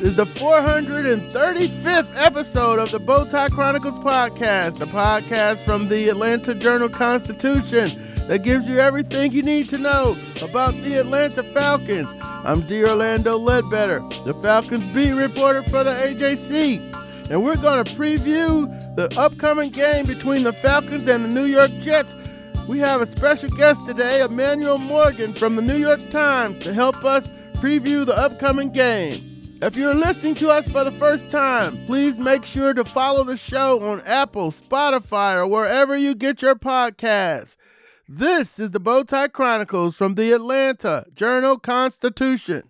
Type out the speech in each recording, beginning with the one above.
is the 435th episode of the Bowtie Chronicles podcast, a podcast from the Atlanta Journal Constitution that gives you everything you need to know about the Atlanta Falcons. I'm D. Orlando Ledbetter, the Falcons beat reporter for the AJC, and we're going to preview the upcoming game between the Falcons and the New York Jets. We have a special guest today, Emmanuel Morgan from the New York Times, to help us preview the upcoming game. If you're listening to us for the first time, please make sure to follow the show on Apple, Spotify, or wherever you get your podcasts. This is the Bowtie Chronicles from the Atlanta Journal Constitution.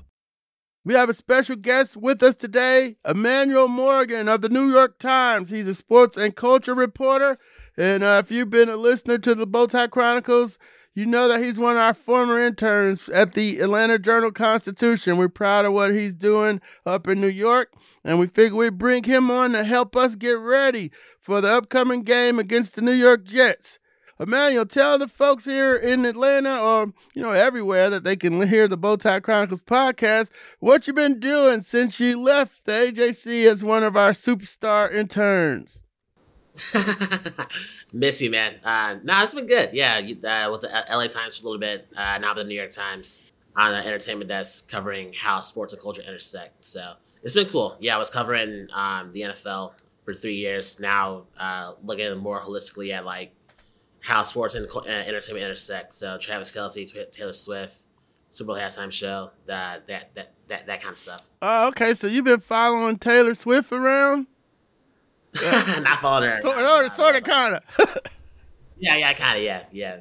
We have a special guest with us today, Emmanuel Morgan of the New York Times. He's a sports and culture reporter. And uh, if you've been a listener to the Bowtie Chronicles, you know that he's one of our former interns at the Atlanta Journal Constitution. We're proud of what he's doing up in New York, and we figure we'd bring him on to help us get ready for the upcoming game against the New York Jets. Emmanuel, tell the folks here in Atlanta or, you know, everywhere that they can hear the Bowtie Chronicles podcast what you've been doing since you left the AJC as one of our superstar interns. Miss you, man. Uh, nah, it's been good. Yeah, uh, with the LA Times for a little bit. Uh, now with the New York Times on the entertainment desk, covering how sports and culture intersect. So it's been cool. Yeah, I was covering um, the NFL for three years. Now uh, looking more holistically at like how sports and uh, entertainment intersect. So Travis Kelce, Taylor Swift, Super Bowl halftime show, that that that that, that kind of stuff. Oh, okay. So you've been following Taylor Swift around? Not following her. Sort of, sort of, kind of. Yeah, yeah, kind of. Yeah, yeah.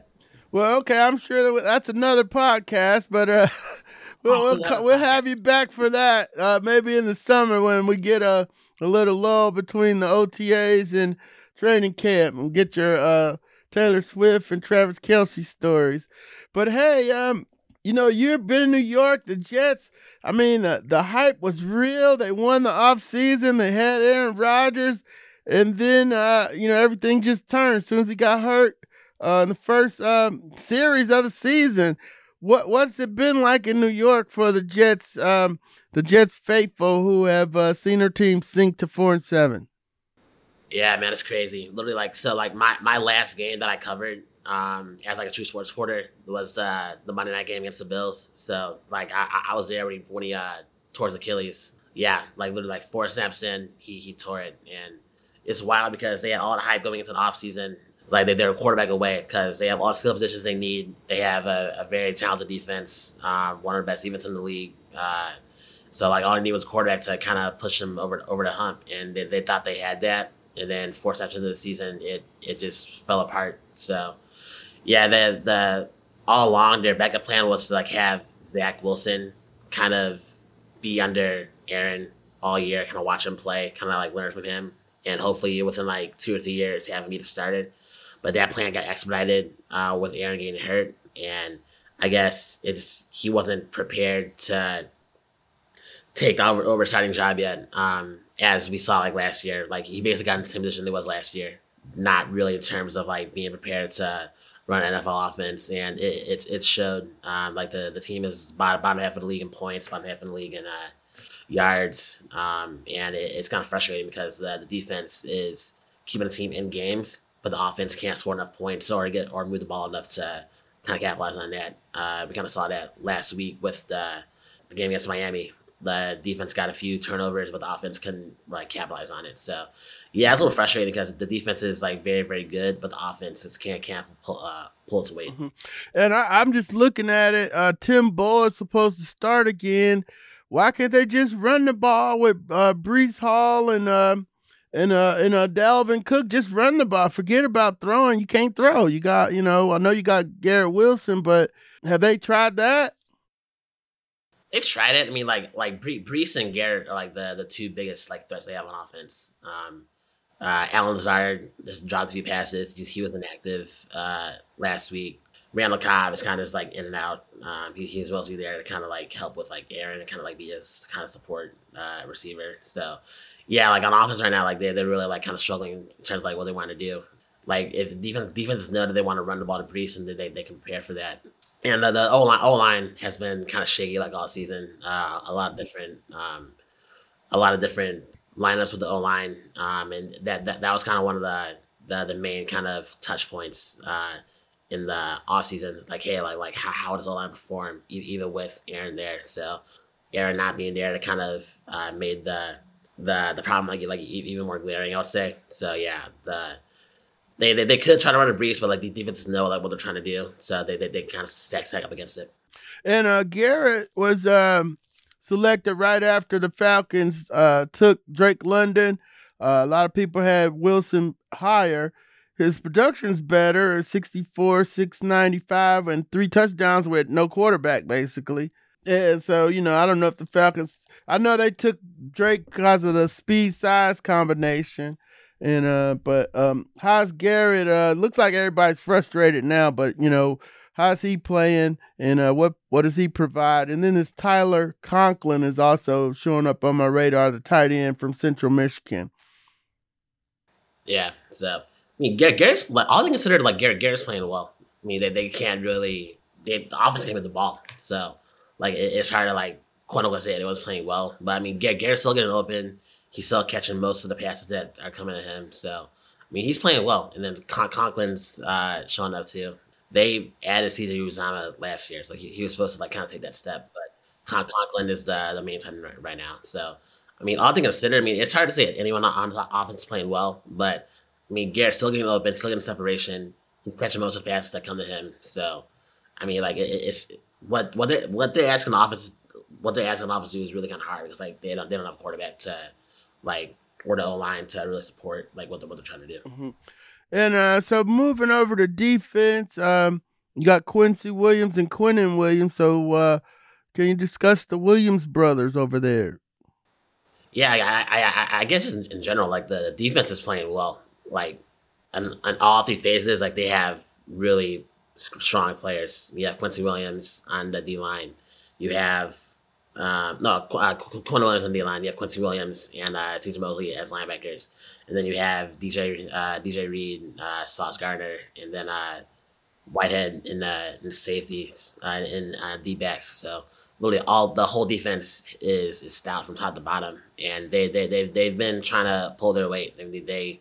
Well, okay, I'm sure that that's another podcast, but uh, we'll Oh, we'll, co- we'll have you back for that. Uh, maybe in the summer when we get a a little lull between the OTAs and training camp, and get your uh Taylor Swift and Travis Kelce stories. But hey, um, you know you've been in New York, the Jets. I mean, the the hype was real. They won the off season. They had Aaron Rodgers, and then uh, you know everything just turned as soon as he got hurt uh, in the first um, series of the season. What what's it been like in New York for the Jets? Um, the Jets faithful who have uh, seen their team sink to four and seven. Yeah, man, it's crazy. Literally, like, so, like, my, my last game that I covered um, as, like, a true sports reporter was uh, the Monday night game against the Bills. So, like, I, I- was there when he, when he uh, tore his Achilles. Yeah, like, literally, like, four snaps in, he, he tore it. And it's wild because they had all the hype going into the offseason. Like, they, they're a quarterback away because they have all the skill positions they need. They have a, a very talented defense, um, one of the best defense in the league. Uh, so, like, all they need was quarterback to kind of push them over, over the hump. And they, they thought they had that and then four steps into the season, it it just fell apart. So, yeah, the the all along their backup plan was to like have Zach Wilson kind of be under Aaron all year, kind of watch him play, kind of like learn from him, and hopefully within like two or three years have him be started. But that plan got expedited uh, with Aaron getting hurt, and I guess it's he wasn't prepared to take over, over starting job yet. Um, as we saw like last year, like he basically got in the same position he was last year. Not really in terms of like being prepared to run NFL offense, and it it, it showed. Um, like the the team is bottom, bottom half of the league in points, bottom half of the league in uh, yards, um, and it, it's kind of frustrating because the, the defense is keeping the team in games, but the offense can't score enough points or get or move the ball enough to kind of capitalize on that. Uh, we kind of saw that last week with the the game against Miami. The defense got a few turnovers, but the offense couldn't like capitalize on it. So, yeah, it's a little frustrating because the defense is like very, very good, but the offense just can't can't pull, uh, pull its weight. Mm-hmm. And I, am just looking at it. Uh, Tim Boyle is supposed to start again. Why can't they just run the ball with uh, Breece Hall and uh, and uh and uh Dalvin Cook? Just run the ball. Forget about throwing. You can't throw. You got you know. I know you got Garrett Wilson, but have they tried that? They've tried it. I mean, like like Bre- Breece and Garrett are like the the two biggest like threats they have on offense. Um, uh, Allen Lazard just dropped few passes. He was inactive uh, last week. Randall Cobb is kind of just like in and out. Um, he, he's mostly there to kind of like help with like Aaron and kind of like be his kind of support uh, receiver. So yeah, like on offense right now, like they're, they're really like kind of struggling in terms of like what they want to do. Like if defense defenses know that they want to run the ball to Breece and they, they can prepare for that. And uh, the O line O line has been kind of shaky like all season. Uh, a lot of different um, a lot of different lineups with the O line, um, and that, that that was kind of one of the the, the main kind of touch points uh, in the offseason. Like, hey, like like how, how does O line perform even with Aaron there? So Aaron not being there to kind of uh, made the the the problem like like even more glaring. I would say. So yeah, the they, they, they could try to run a Breece, but like the defenses know like what they're trying to do, so they they, they kind of stack stack up against it. And uh, Garrett was um, selected right after the Falcons uh, took Drake London. Uh, a lot of people had Wilson higher. His production's better 64, 695, and three touchdowns with no quarterback, basically. And so, you know, I don't know if the Falcons, I know they took Drake because of the speed size combination. And uh, but um, how's Garrett? Uh, looks like everybody's frustrated now, but you know, how's he playing, and uh, what what does he provide? And then this Tyler Conklin is also showing up on my radar, the tight end from Central Michigan. Yeah, so I mean, Garrett's all they considered like Garrett Garrett's playing well. I mean, they, they can't really they, the offense with the ball, so like it, it's hard to like unquote say it was playing well. But I mean, Garrett, Garrett's still getting open he's still catching most of the passes that are coming at him. So, I mean, he's playing well. And then Con- Conklin's uh, showing up too. They added CJ Uzomah last year, so he, he was supposed to like kind of take that step. But Con- Conklin is the the main tight right, right now. So, I mean, all things considered, I mean, it's hard to say anyone on the offense playing well, but I mean, Garrett's still getting open, still getting separation. He's catching most of the passes that come to him. So, I mean, like it, it's what what they what they're asking the offense, what they're asking the offense to do is really kind of hard because like they don't they don't have a quarterback to like or the O line to really support like what they're, what they're trying to do. Mm-hmm. And uh, so moving over to defense, um, you got Quincy Williams and Quinnen Williams. So uh, can you discuss the Williams brothers over there? Yeah, I, I, I guess in, in general, like the defense is playing well. Like on, on all three phases, like they have really strong players. You have Quincy Williams on the D line. You have um, no, uh, Quinn Williams on the line. You have Quincy Williams and uh, T.J. Mosley as linebackers, and then you have DJ uh, DJ Reed, uh, Sauce Gardner, and then uh, Whitehead in uh, in safeties uh, in uh, D backs. So really, all the whole defense is is stout from top to bottom, and they they they've, they've been trying to pull their weight. I mean, they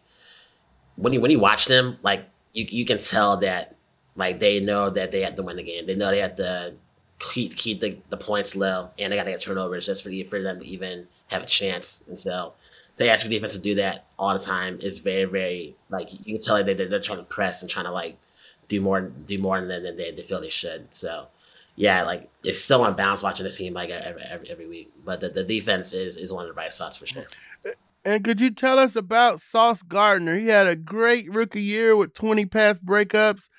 when you when you watch them, like you you can tell that like they know that they have to win the game. They know they have to keep keep the, the points low, and they got to get turnovers just for the, for them to even have a chance. And so they ask your defense to do that all the time is very very like you can tell that they're, they're trying to press and trying to like do more do more than, than they, they feel they should. So yeah, like it's still on balance watching the team like every, every, every week, but the, the defense is is one of the bright spots for sure. And could you tell us about Sauce Gardner? He had a great rookie year with 20 pass breakups.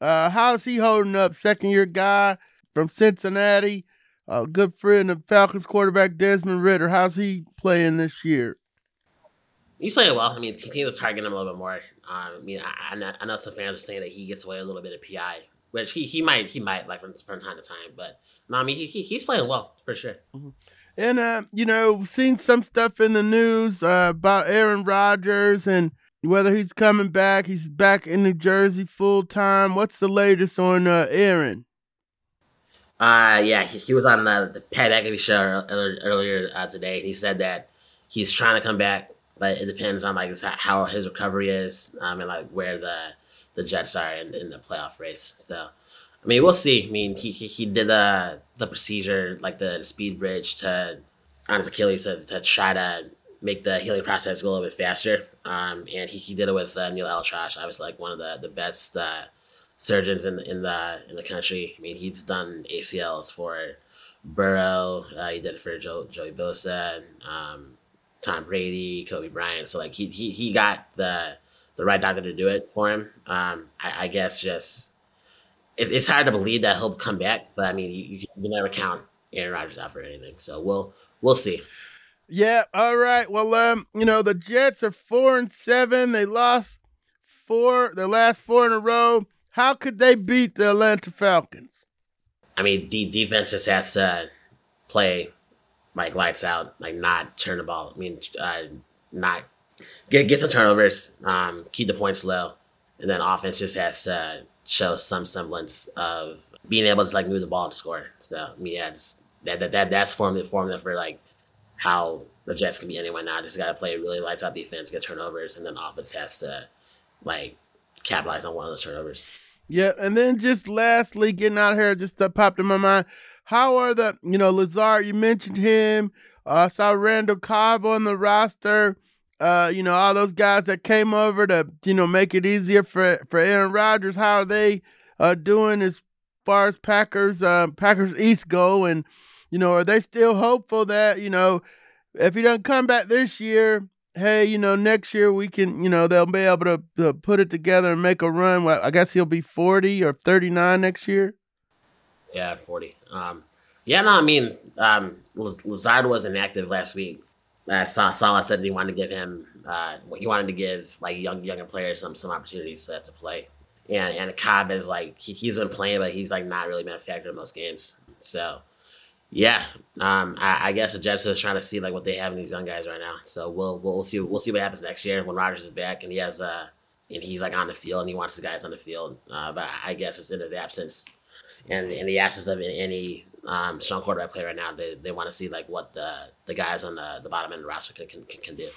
Uh, how's he holding up? Second year guy from Cincinnati. a good friend of Falcons quarterback Desmond Ridder. How's he playing this year? He's playing well. I mean, teams are targeting him a little bit more. Um, I mean, I, I, know some fans are saying that he gets away a little bit of PI, which he, he might he might like from, from time to time. But no, I mean, he, he he's playing well for sure. Mm-hmm. And uh, you know, seen some stuff in the news uh, about Aaron Rodgers and whether he's coming back. He's back in New Jersey full time. What's the latest on uh, Aaron? Uh, yeah, he, he was on the, the Pat McAfee show earlier uh, today. He said that he's trying to come back, but it depends on like how his recovery is, um, and like where the the Jets are in, in the playoff race. So, I mean, we'll see. I mean, he he, he did uh, the procedure, like the, the SpeedBridge to on his Achilles to, to try to make the healing process go a little bit faster. Um, and he, he did it with uh, Neil ElAttrache. I was like one of the the best uh, surgeons in in the in the country. I mean, he's done ACLs for Burrow. Uh, he did it for Joe, Joey Bosa, and, um, Tom Brady, Kobe Bryant. So like he he he got the the right doctor to do it for him. Um, I, I guess just it, it's hard to believe that he'll come back, but I mean you, you, you never count Aaron Rodgers out for anything. So we'll we'll see. Yeah. All right. Well, um, you know the Jets are four and seven. They lost four their last four in a row. How could they beat the Atlanta Falcons? I mean, the defense just has to play like lights out, like not turn the ball. I mean, uh, not get get some turnovers, um, keep the points low, and then offense just has to show some semblance of being able to like move the ball to score. So I mean, yeah, that that that that's formula formula for like how the Jets can be anyone now. Just got to play really lights out defense, get turnovers, and then offense has to like capitalize on one of those turnovers. Yeah, and then just lastly, getting out here, just uh, popped in my mind. How are the you know Lazard? You mentioned him. I uh, saw Randall Cobb on the roster. Uh, you know all those guys that came over to you know make it easier for for Aaron Rodgers. How are they uh, doing as far as Packers uh, Packers East go? And you know are they still hopeful that you know if he doesn't come back this year, hey, you know, next year we can, you know, they'll be able to, put it together and make a run. Well, I guess he'll be 40 or 39 next year. Yeah, 40. Um, yeah, no, I mean, um, Lazard was inactive last week. Uh, Saleh said he wanted to give him, uh, he wanted to give like young younger players some some opportunities to, to play. And and Cobb is like he, he's been playing, but he's like not really been a factor in most games. So yeah, um, I, I, guess the Jets are just trying to see like what they have in these young guys right now. So we'll we'll see we'll see what happens next year when Rodgers is back and he has uh and he's like on the field and he wants the guys on the field. Uh, but I guess it's in his absence and in the absence of any um, strong quarterback play right now, they, they want to see like what the the guys on the, the bottom end of the roster can, can, can, can do.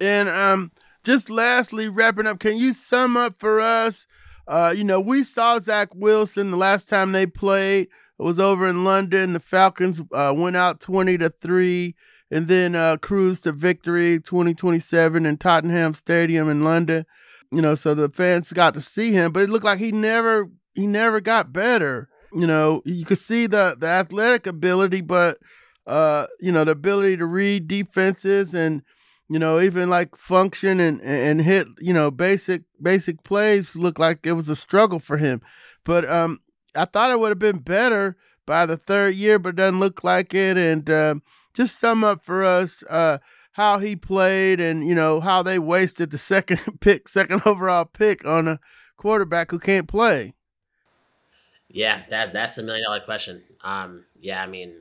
And um, just lastly, wrapping up, can you sum up for us? Uh, you know, we saw Zach Wilson the last time they played. It was over in London. The Falcons uh, went out twenty to three, and then uh, cruised to victory twenty twenty seven in Tottenham Stadium in London. You know, so the fans got to see him, but it looked like he never he never got better you know, you could see the the athletic ability, but uh, you know, the ability to read defenses and you know, even like function and and hit, you know, basic basic plays looked like it was a struggle for him. But um I thought it would have been better by the third year, but doesn't look like it. And uh, just sum up for us uh, how he played and, you know, how they wasted the second pick, second overall pick on a quarterback who can't play. Yeah, that that's a million dollar question. Um, yeah, I mean,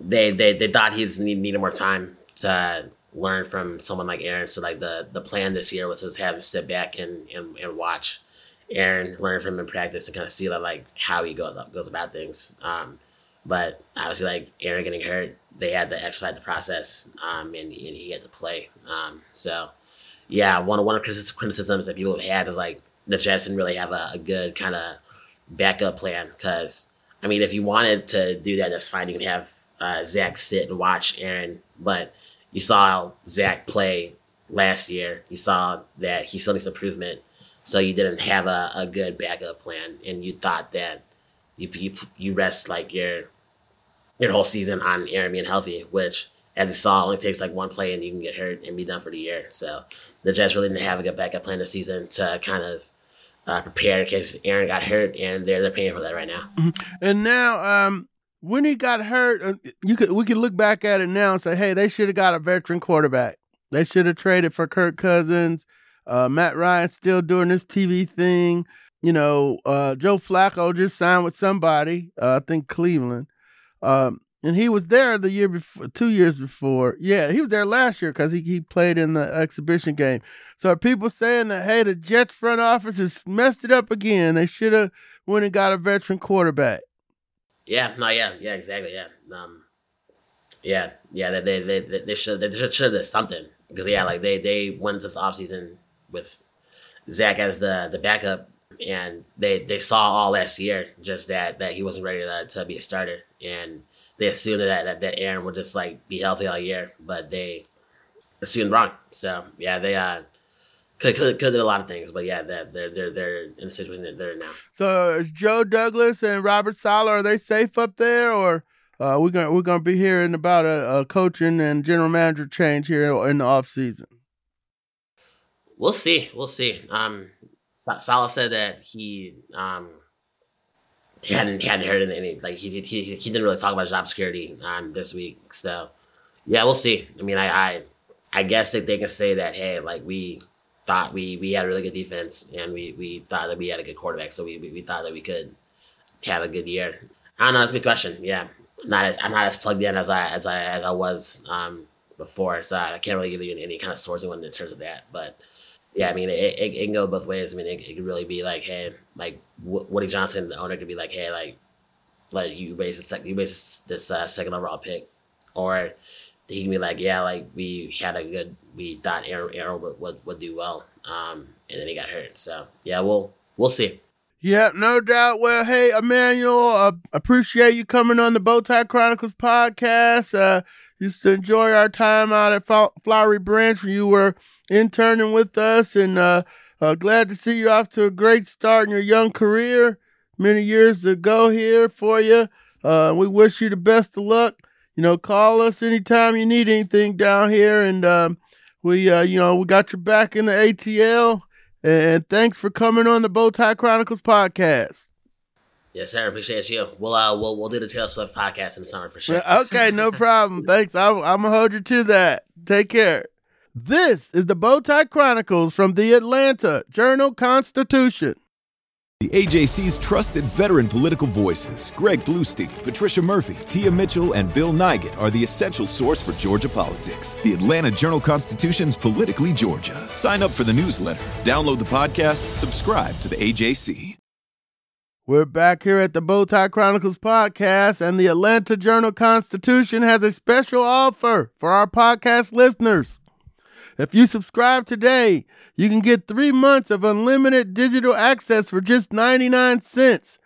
they they they thought he need, needed more time to learn from someone like Aaron. So like the the plan this year was to have him sit back and and, and watch Aaron learn from him in practice and kind of see that like how he goes up goes about things. Um, but obviously, like Aaron getting hurt, they had to expedite the process, um, and, and he had to play. Um, so yeah, one of one of the criticisms that people have had is like the Jets didn't really have a, a good kind of backup plan because I mean, if you wanted to do that, that's fine. You can have uh, Zach sit and watch Aaron, but you saw Zach play last year. You saw that he still needs improvement, so you didn't have a, a good backup plan, and you thought that you, you you rest like your your whole season on Aaron being healthy, which as you saw only takes like one play and you can get hurt and be done for the year. So the Jets really didn't have a good backup plan this season to kind of uh, prepared in case Aaron got hurt, and they're they're paying for that right now. Mm-hmm. And now, um, when he got hurt, uh, you could we could look back at it now and say, hey, they should have got a veteran quarterback. They should have traded for Kirk Cousins. Uh, Matt Ryan still doing this TV thing. You know, uh, Joe Flacco just signed with somebody. Uh, I think Cleveland. Um, and he was there the year before, two years before. Yeah, he was there last year because he, he played in the exhibition game. So are people saying that hey, the Jets front office has messed it up again? They should have went and got a veteran quarterback. Yeah, no, yeah, yeah, exactly, yeah, um, yeah, yeah. They they they, they should they should have done something because yeah, like they they went this offseason with Zach as the the backup, and they they saw all last year just that that he wasn't ready to, to be a starter, and they assumed that, that that Aaron would just like be healthy all year, but they assumed wrong. So yeah, they uh could could could do a lot of things, but yeah, they're they're they're, they're in a situation that they're in now. So is Joe Douglas and Robert Saleh are they safe up there, or uh, we're gonna we're gonna be hearing about a, a coaching and general manager change here in the off season? We'll see. We'll see. Um, Saleh said that he um he hadn't he hadn't heard any like he he he didn't really talk about job security um this week. So yeah, we'll see. I mean, I I I guess that they can say that hey, like we thought we we had a really good defense and we we thought that we had a good quarterback, so we we, we thought that we could have a good year. I don't know. It's a good question. Yeah, not as I'm not as plugged in as I as I as I was um before, so I can't really give you any kind of sourcing one in terms of that, but yeah, I mean, it, it, it, can go both ways. I mean, it, it could really be like, hey, like Woody Johnson, the owner, could be like, hey, like, like you raised this, you raised this uh, second overall pick, or he can be like, yeah, like we had a good, we thought Aaron, Aaron would, would, would do well, um, and then he got hurt. So yeah, we'll we'll see. Yeah, no doubt. Well, hey, Emmanuel, uh, appreciate you coming on the Bowtie Chronicles podcast. Uh, used to enjoy our time out at Flowery Branch when you were interning with us, and uh, uh, glad to see you off to a great start in your young career. Many years to go here for you. Uh, we wish you the best of luck. You know, call us anytime you need anything down here, and um, we, uh, you know, we got your back in the ATL. And thanks for coming on the Bowtie Chronicles podcast. Yes, sir. Appreciate you. We'll uh, we'll we'll do the Taylor Swift podcast in the summer for sure. okay, no problem. Thanks. I, I'm gonna hold you to that. Take care. This is the Bowtie Chronicles from the Atlanta Journal Constitution. The AJC's trusted veteran political voices, Greg Bluestein, Patricia Murphy, Tia Mitchell, and Bill Nigut, are the essential source for Georgia politics. The Atlanta Journal Constitution's Politically Georgia. Sign up for the newsletter, download the podcast, subscribe to the AJC. We're back here at the Bowtie Chronicles podcast, and the Atlanta Journal Constitution has a special offer for our podcast listeners. If you subscribe today, you can get three months of unlimited digital access for just 99 cents.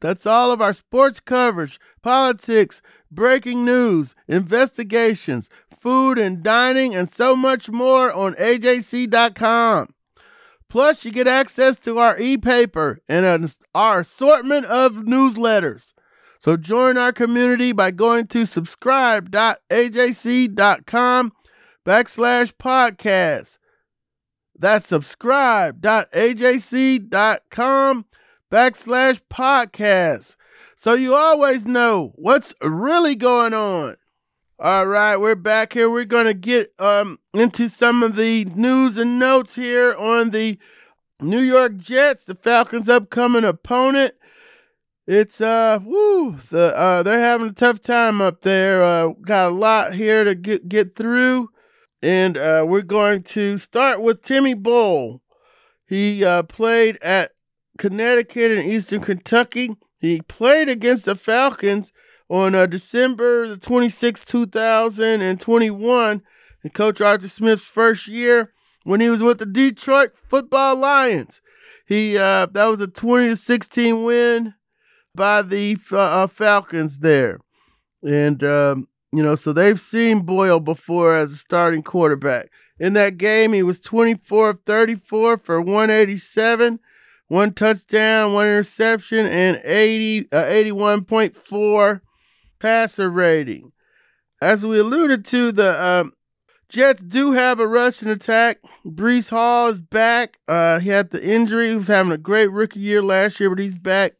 That's all of our sports coverage, politics, breaking news, investigations, food and dining, and so much more on AJC.com. Plus, you get access to our e paper and our assortment of newsletters. So join our community by going to subscribe.ajc.com backslash podcast. That's subscribe.ajc.com backslash podcast. So you always know what's really going on. All right, we're back here. We're going to get um into some of the news and notes here on the New York Jets, the Falcons' upcoming opponent. It's uh woo the uh they're having a tough time up there. Uh got a lot here to get get through. And uh, we're going to start with Timmy Boyle. He uh, played at Connecticut and Eastern Kentucky. He played against the Falcons on uh, December the 26th, 2021, in Coach Arthur Smith's first year when he was with the Detroit Football Lions. He uh, that was a 20 to 16 win by the uh, Falcons there, and um, you know, so they've seen Boyle before as a starting quarterback. In that game, he was 24 of 34 for 187, one touchdown, one interception, and 80 uh, 81.4 passer rating. As we alluded to, the um, Jets do have a rushing attack. Breece Hall is back. Uh, he had the injury. He was having a great rookie year last year, but he's back,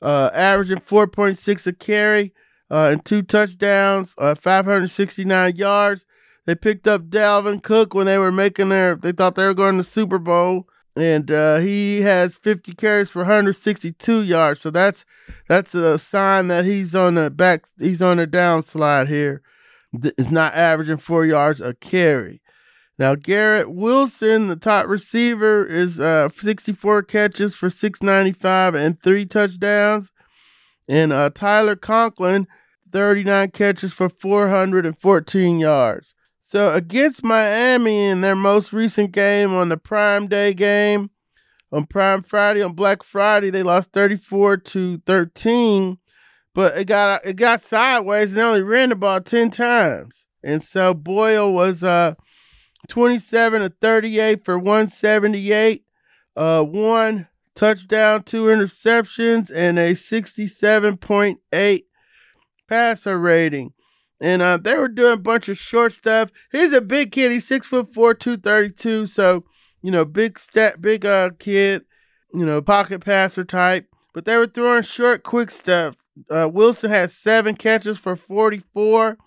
uh, averaging 4.6 a carry uh, and two touchdowns, uh, 569 yards. They picked up Dalvin Cook when they were making their, they thought they were going to Super Bowl. And uh, he has 50 carries for 162 yards. So that's that's a sign that he's on the back, he's on the downslide here. It's not averaging four yards a carry. Now Garrett Wilson, the top receiver, is uh, 64 catches for 695 and three touchdowns. And uh, Tyler Conklin, 39 catches for 414 yards. So against Miami in their most recent game on the prime day game on Prime Friday. On Black Friday, they lost 34 to 13, but it got it got sideways and they only ran the ball 10 times. And so Boyle was uh 27 to 38 for 178, uh one touchdown, two interceptions, and a 67.8 passer rating. And uh, they were doing a bunch of short stuff. He's a big kid. He's six foot four, two thirty two. So you know, big stat, big uh kid. You know, pocket passer type. But they were throwing short, quick stuff. Uh, Wilson had seven catches for forty four.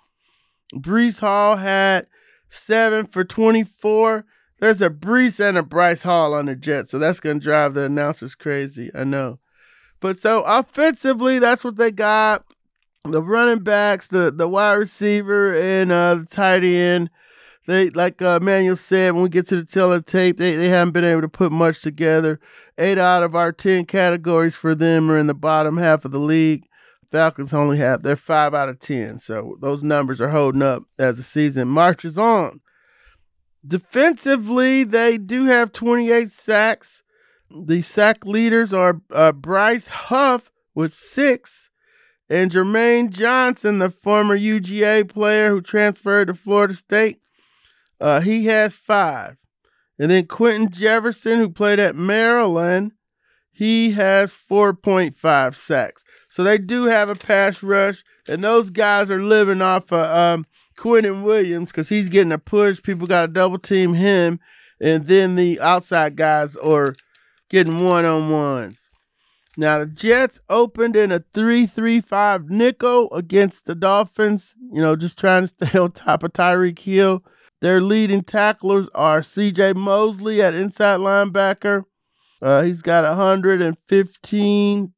Breece Hall had seven for twenty four. There's a Breece and a Bryce Hall on the Jets, so that's gonna drive the announcers crazy. I know. But so offensively, that's what they got the running backs, the the wide receiver, and uh, the tight end. They like uh, Manuel said when we get to the teller tape, they, they haven't been able to put much together. Eight out of our ten categories for them are in the bottom half of the league. Falcons only have they're five out of ten, so those numbers are holding up as the season marches on. Defensively, they do have 28 sacks. The sack leaders are uh, Bryce Huff with six and Jermaine Johnson, the former UGA player who transferred to Florida State, uh, he has five. And then Quinton Jefferson, who played at Maryland, he has 4.5 sacks. So they do have a pass rush, and those guys are living off of um, Quinnen Williams because he's getting a push. People got to double team him, and then the outside guys are getting one on ones. Now the Jets opened in a 3-3-5 nickel against the Dolphins, you know, just trying to stay on top of Tyreek Hill. Their leading tacklers are CJ Mosley at inside linebacker. Uh, he's got 115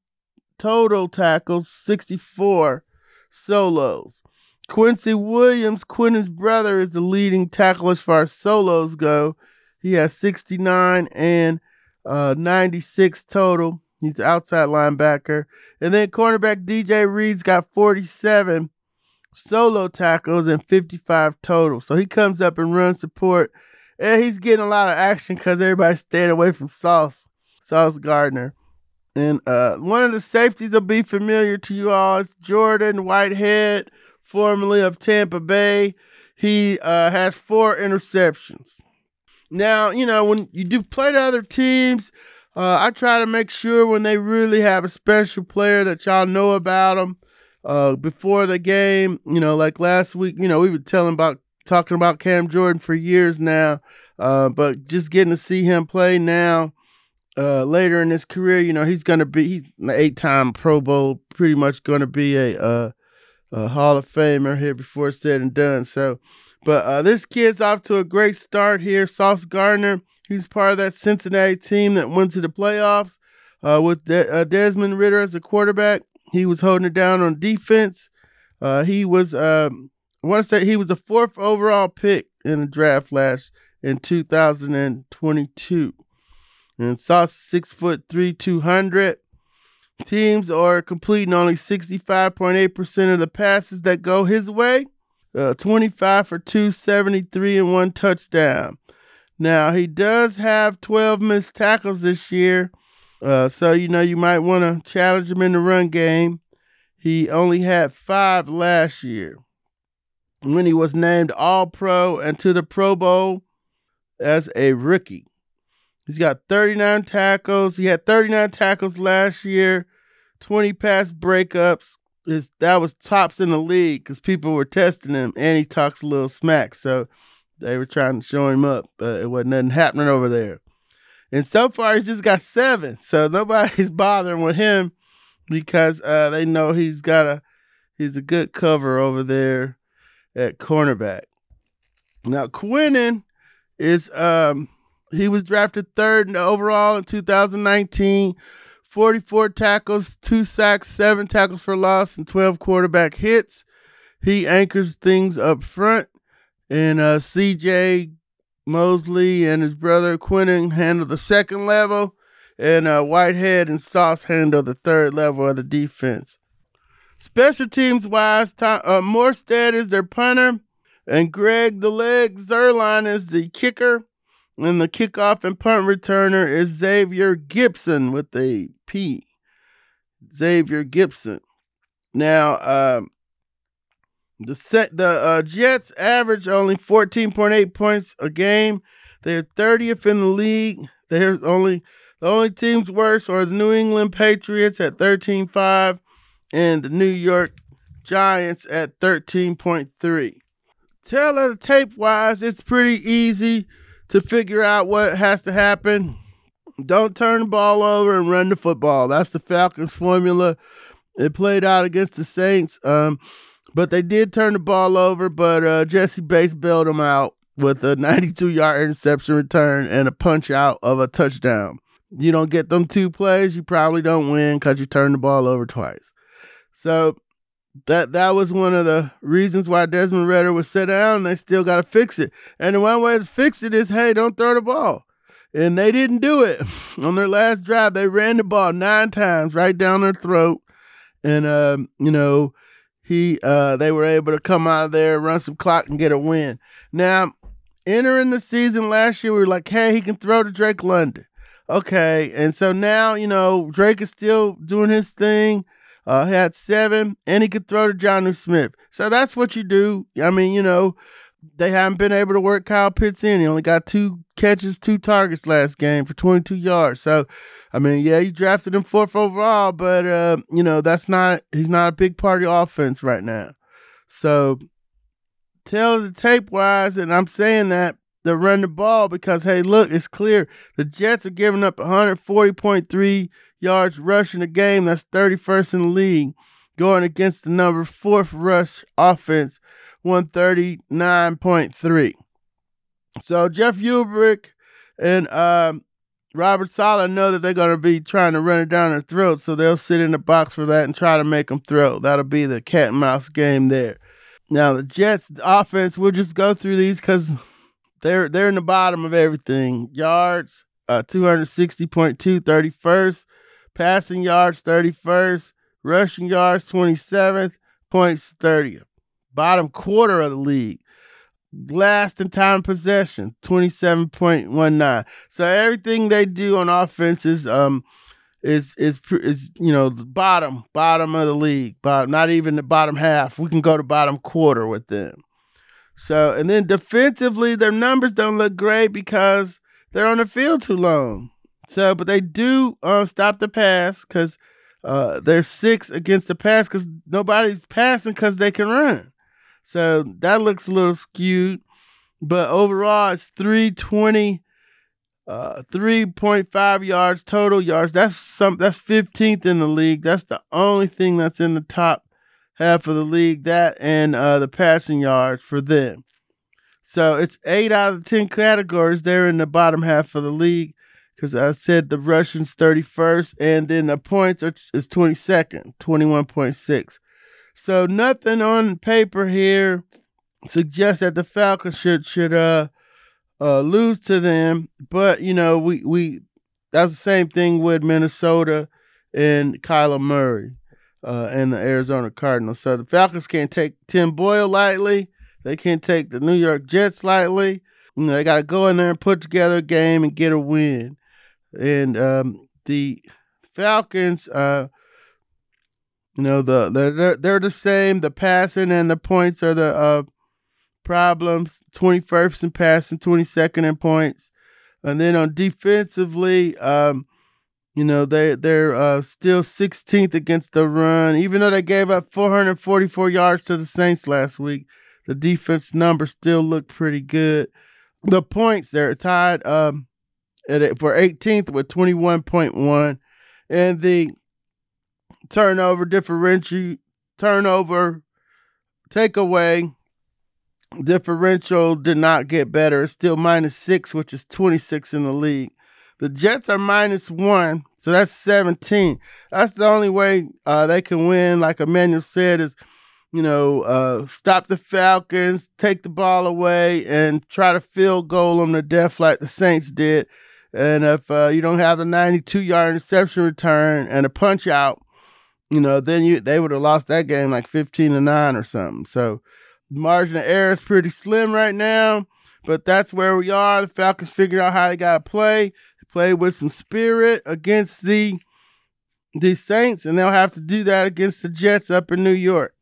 total tackles, 64 solos. Quincy Williams, Quinton's brother, is the leading tackler as far as solos go. He has 69 and uh, 96 total. He's the outside linebacker. And then cornerback DJ Reed's got 47 solo tackles and 55 total. So he comes up and runs support. And he's getting a lot of action because everybody's staying away from Sauce, Sauce Gardner. And uh, one of the safeties will be familiar to you all. It's Jordan Whitehead, formerly of Tampa Bay. He uh, has four interceptions. Now, you know, when you do play the other teams, uh, I try to make sure when they really have a special player that y'all know about them uh, before the game. You know, like last week, you know, we were telling about talking about Cam Jordan for years now, uh, but just getting to see him play now. Uh, later in his career, you know, he's gonna be he's an eight-time Pro Bowl, pretty much gonna be a, a Hall of Famer here before it's said and done. So, but uh, this kid's off to a great start here. Sauce Gardner, He's part of that Cincinnati team that went to the playoffs uh, with De- uh, Desmond Ridder as a quarterback. He was holding it down on defense. Uh, he was, um, I want to say, he was the fourth overall pick in the draft last in 2022. And Sauce six foot three, 200. Teams are completing only 65.8% of the passes that go his way. Uh, 25 for 273 and one touchdown. Now he does have 12 missed tackles this year, uh, so you know you might want to challenge him in the run game. He only had five last year when he was named All Pro and to the Pro Bowl as a rookie. He's got 39 tackles. He had 39 tackles last year, 20 pass breakups. His, that was tops in the league because people were testing him, and he talks a little smack. So they were trying to show him up, but it wasn't nothing happening over there. And so far, he's just got seven. So nobody's bothering with him because uh, they know he's got a he's a good cover over there at cornerback. Now Quinnen is um he was drafted third in overall in 2019. 44 tackles, two sacks, seven tackles for loss, and 12 quarterback hits. He anchors things up front and uh, CJ Mosley and his brother Quinton handle the second level, and uh, Whitehead and Sauce handle the third level of the defense. Special teams wise, Tom, uh, Morstead is their punter, and Greg the Leg Zuerlein is the kicker. And the kickoff and punt returner is Xavier Gipson with a P. Xavier Gipson. Now, um, the set the uh, Jets average only 14.8 points a game. They're 30th in the league. They're only the only teams worse are the New England Patriots at 13.5 and the New York Giants at 13.3. Tell the tape wise, it's pretty easy to figure out what has to happen. Don't turn the ball over and run the football. That's the Falcons formula. It played out against the Saints. Um, but they did turn the ball over, but uh, Jessie Bates bailed them out with a 92 yard interception return and a punch out of a touchdown. You don't get them two plays, you probably don't win because you turned the ball over twice. So that that was one of the reasons why Desmond Ridder was set down. And they still got to fix it. And the one way to fix it is, hey, don't throw the ball. And they didn't do it on their last drive. They ran the ball nine times right down their throat, and um, you know he uh, they were able to come out of there, run some clock, and get a win. Now, entering the season last year, we were like, hey, he can throw to Drake London. Okay, and so now you know Drake is still doing his thing. Uh, he had seven, and he could throw to Jonnu Smith. So that's what you do. I mean, you know, they haven't been able to work Kyle Pitts in. He only got two catches, two targets last game for 22 yards. So, I mean, yeah, you drafted him fourth overall, but uh, you know that's not he's not a big part of offense right now. So, tell the tape wise, and I'm saying that to run the ball because hey, look, it's clear the Jets are giving up 140.3 yards rushing a game. That's 31st in the league, going against the number fourth rush offense, 139.3. So Jeff Ulbrich and um, Robert Saleh know that they're going to be trying to run it down their throat, so they'll sit in the box for that and try to make them throw. That'll be the cat and mouse game there. Now the Jets offense, we'll just go through these because they're they're in the bottom of everything. Yards, uh, 260.2, 31st. Passing yards, 31st. Rushing yards, 27th. Points, 30th. Bottom quarter of the league. Last in time possession, 27.19. So everything they do on offense is um is is is you know the bottom bottom of the league. Bottom, not even the bottom half. We can go to bottom quarter with them. So and then defensively, their numbers don't look great because they're on the field too long. So, but they do uh, stop the pass because uh, they're six against the pass because nobody's passing because they can run. So that looks a little skewed. But overall, it's 320, uh, 3.5 yards total yards. That's some. That's 15th in the league. That's the only thing that's in the top half of the league. That and uh, the passing yards for them. So it's eight out of the 10 categories. They're in the bottom half of the league because I said the Russians 31st, and then the points are, is 22nd, 21.6. So nothing on paper here suggests that the Falcons should should uh uh lose to them, but you know we we that's the same thing with Minnesota and Kyler Murray uh, and the Arizona Cardinals. So the Falcons can't take Tim Boyle lightly. They can't take the New York Jets lightly. You know, they got to go in there and put together a game and get a win and um, the Falcons, uh, you know, the they're they're the same. The passing and the points are the uh, problems. Twenty first in passing, twenty second in points, and then on defensively, um, you know they they're uh, still sixteenth against the run. Even though they gave up four hundred forty four yards to the Saints last week, the defense numbers still look pretty good. The points they're tied. Um, at, for 18th with 21.1. And the turnover differential, turnover takeaway differential did not get better. It's still minus six, which is 26 in the league. The Jets are minus one, so that's 17. That's the only way uh, they can win. Like Emmanuel said, is you know, uh, stop the Falcons, take the ball away, and try to field goal them to death like the Saints did. And if uh, you don't have a 92 yard interception return and a punch out, you know, then you they would have lost that game like 15 to 9 or something. So margin of error is pretty slim right now. but that's where we are. The Falcons figured out how they got to play. Play with some spirit against the the Saints, and they'll have to do that against the Jets up in New York.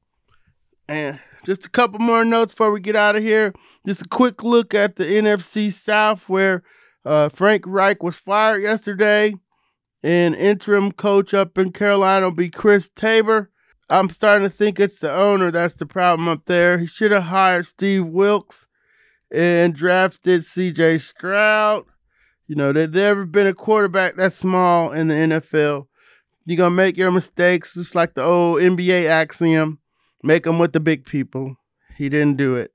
And just a couple more notes before we get out of here. Just a quick look at the NFC South, where uh, Frank Reich was fired yesterday, and interim coach up in Carolina will be Chris Tabor. I'm starting to think it's the owner that's the problem up there. He should have hired Steve Wilks and drafted CJ Stroud. You know, there's never been a quarterback that small in the NFL. You're going to make your mistakes, just like the old NBA axiom make them with the big people. He didn't do it.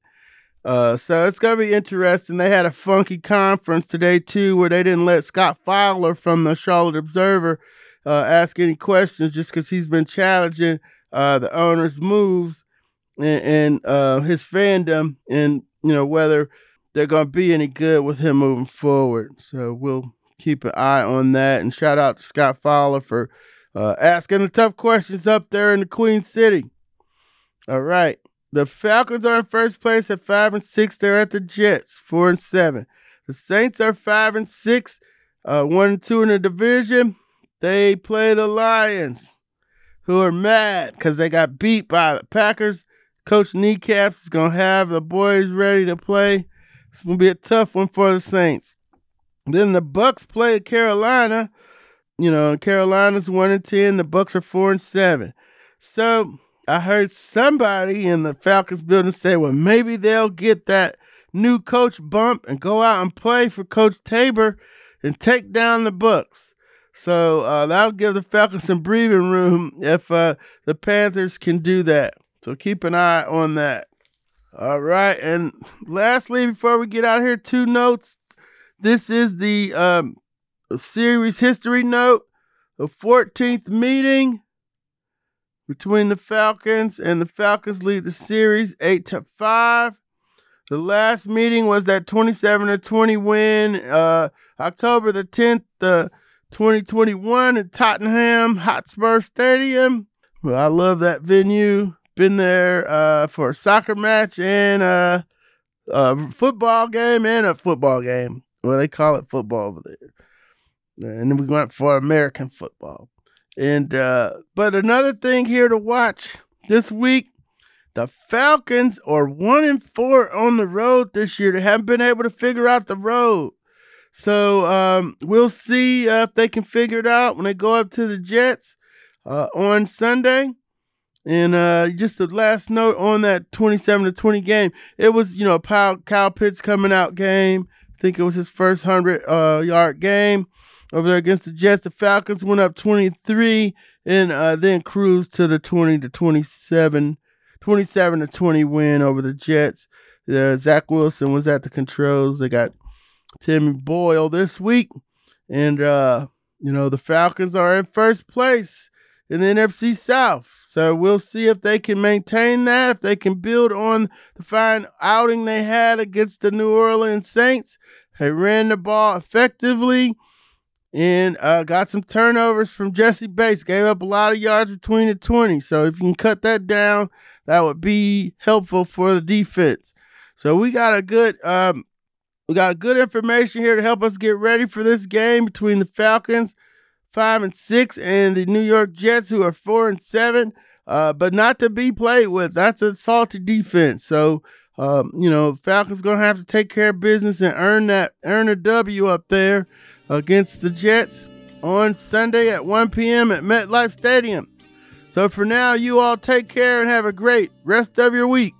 Uh, so it's gonna be interesting. They had a funky conference today too, where they didn't let Scott Fowler from the Charlotte Observer uh, ask any questions, just because he's been challenging uh, the owner's moves and, and uh, his fandom, and you know whether they're gonna be any good with him moving forward. So we'll keep an eye on that. And shout out to Scott Fowler for uh, asking the tough questions up there in the Queen City. All right. The Falcons are in first place at five and six. They're at the Jets, four and seven. The Saints are five and six, uh, one and two in the division. They play the Lions, who are mad because they got beat by the Packers. Coach Kneecaps is gonna have the boys ready to play. It's gonna be a tough one for the Saints. Then the Bucks play Carolina. You know, Carolina's one and ten. The Bucks are four and seven. So I heard somebody in the Falcons building say, well, maybe they'll get that new coach bump and go out and play for Coach Tabor and take down the Bucks. So uh, that'll give the Falcons some breathing room if uh, the Panthers can do that. So keep an eye on that. All right. And lastly, before we get out here, two notes. This is the um, series history note. The 14th meeting between the Falcons, and the Falcons lead the series 8 to 5. The last meeting was that 27 to 20 win, uh, October the 10th, uh, 2021 at Tottenham Hotspur Stadium. Well, I love that venue. Been there uh, for a soccer match and a, a football game and a football game. Well, they call it football over there. And then we went for American football. And uh but another thing here to watch this week, the Falcons are one and four on the road this year. They haven't been able to figure out the road. So um we'll see uh, if they can figure it out when they go up to the Jets uh, on Sunday. And uh, just the last note on that 27 to 20 game, it was, you know, Kyle Pitts coming out game. I think it was his first 100 uh, yard game over there against the Jets. The Falcons went up 23 and uh, then cruised to the 20 to 27, 27 to 20 win over the Jets. Uh, Zach Wilson was at the controls. They got Timmy Boyle this week. And, uh, you know, the Falcons are in first place in the NFC South. So we'll see if they can maintain that, if they can build on the fine outing they had against the New Orleans Saints. They ran the ball effectively and uh, got some turnovers from Jessie Bates. Gave up a lot of yards between the 20. So if you can cut that down, that would be helpful for the defense. So we got a good um, we got good information here to help us get ready for this game between the Falcons, five and six, and the New York Jets, who are four and seven. Uh, but not to be played with. That's a salty defense. So um, you know, Falcons gonna have to take care of business and earn that earn a W up there against the Jets on Sunday at 1 p.m. at MetLife Stadium. So for now, you all take care and have a great rest of your week.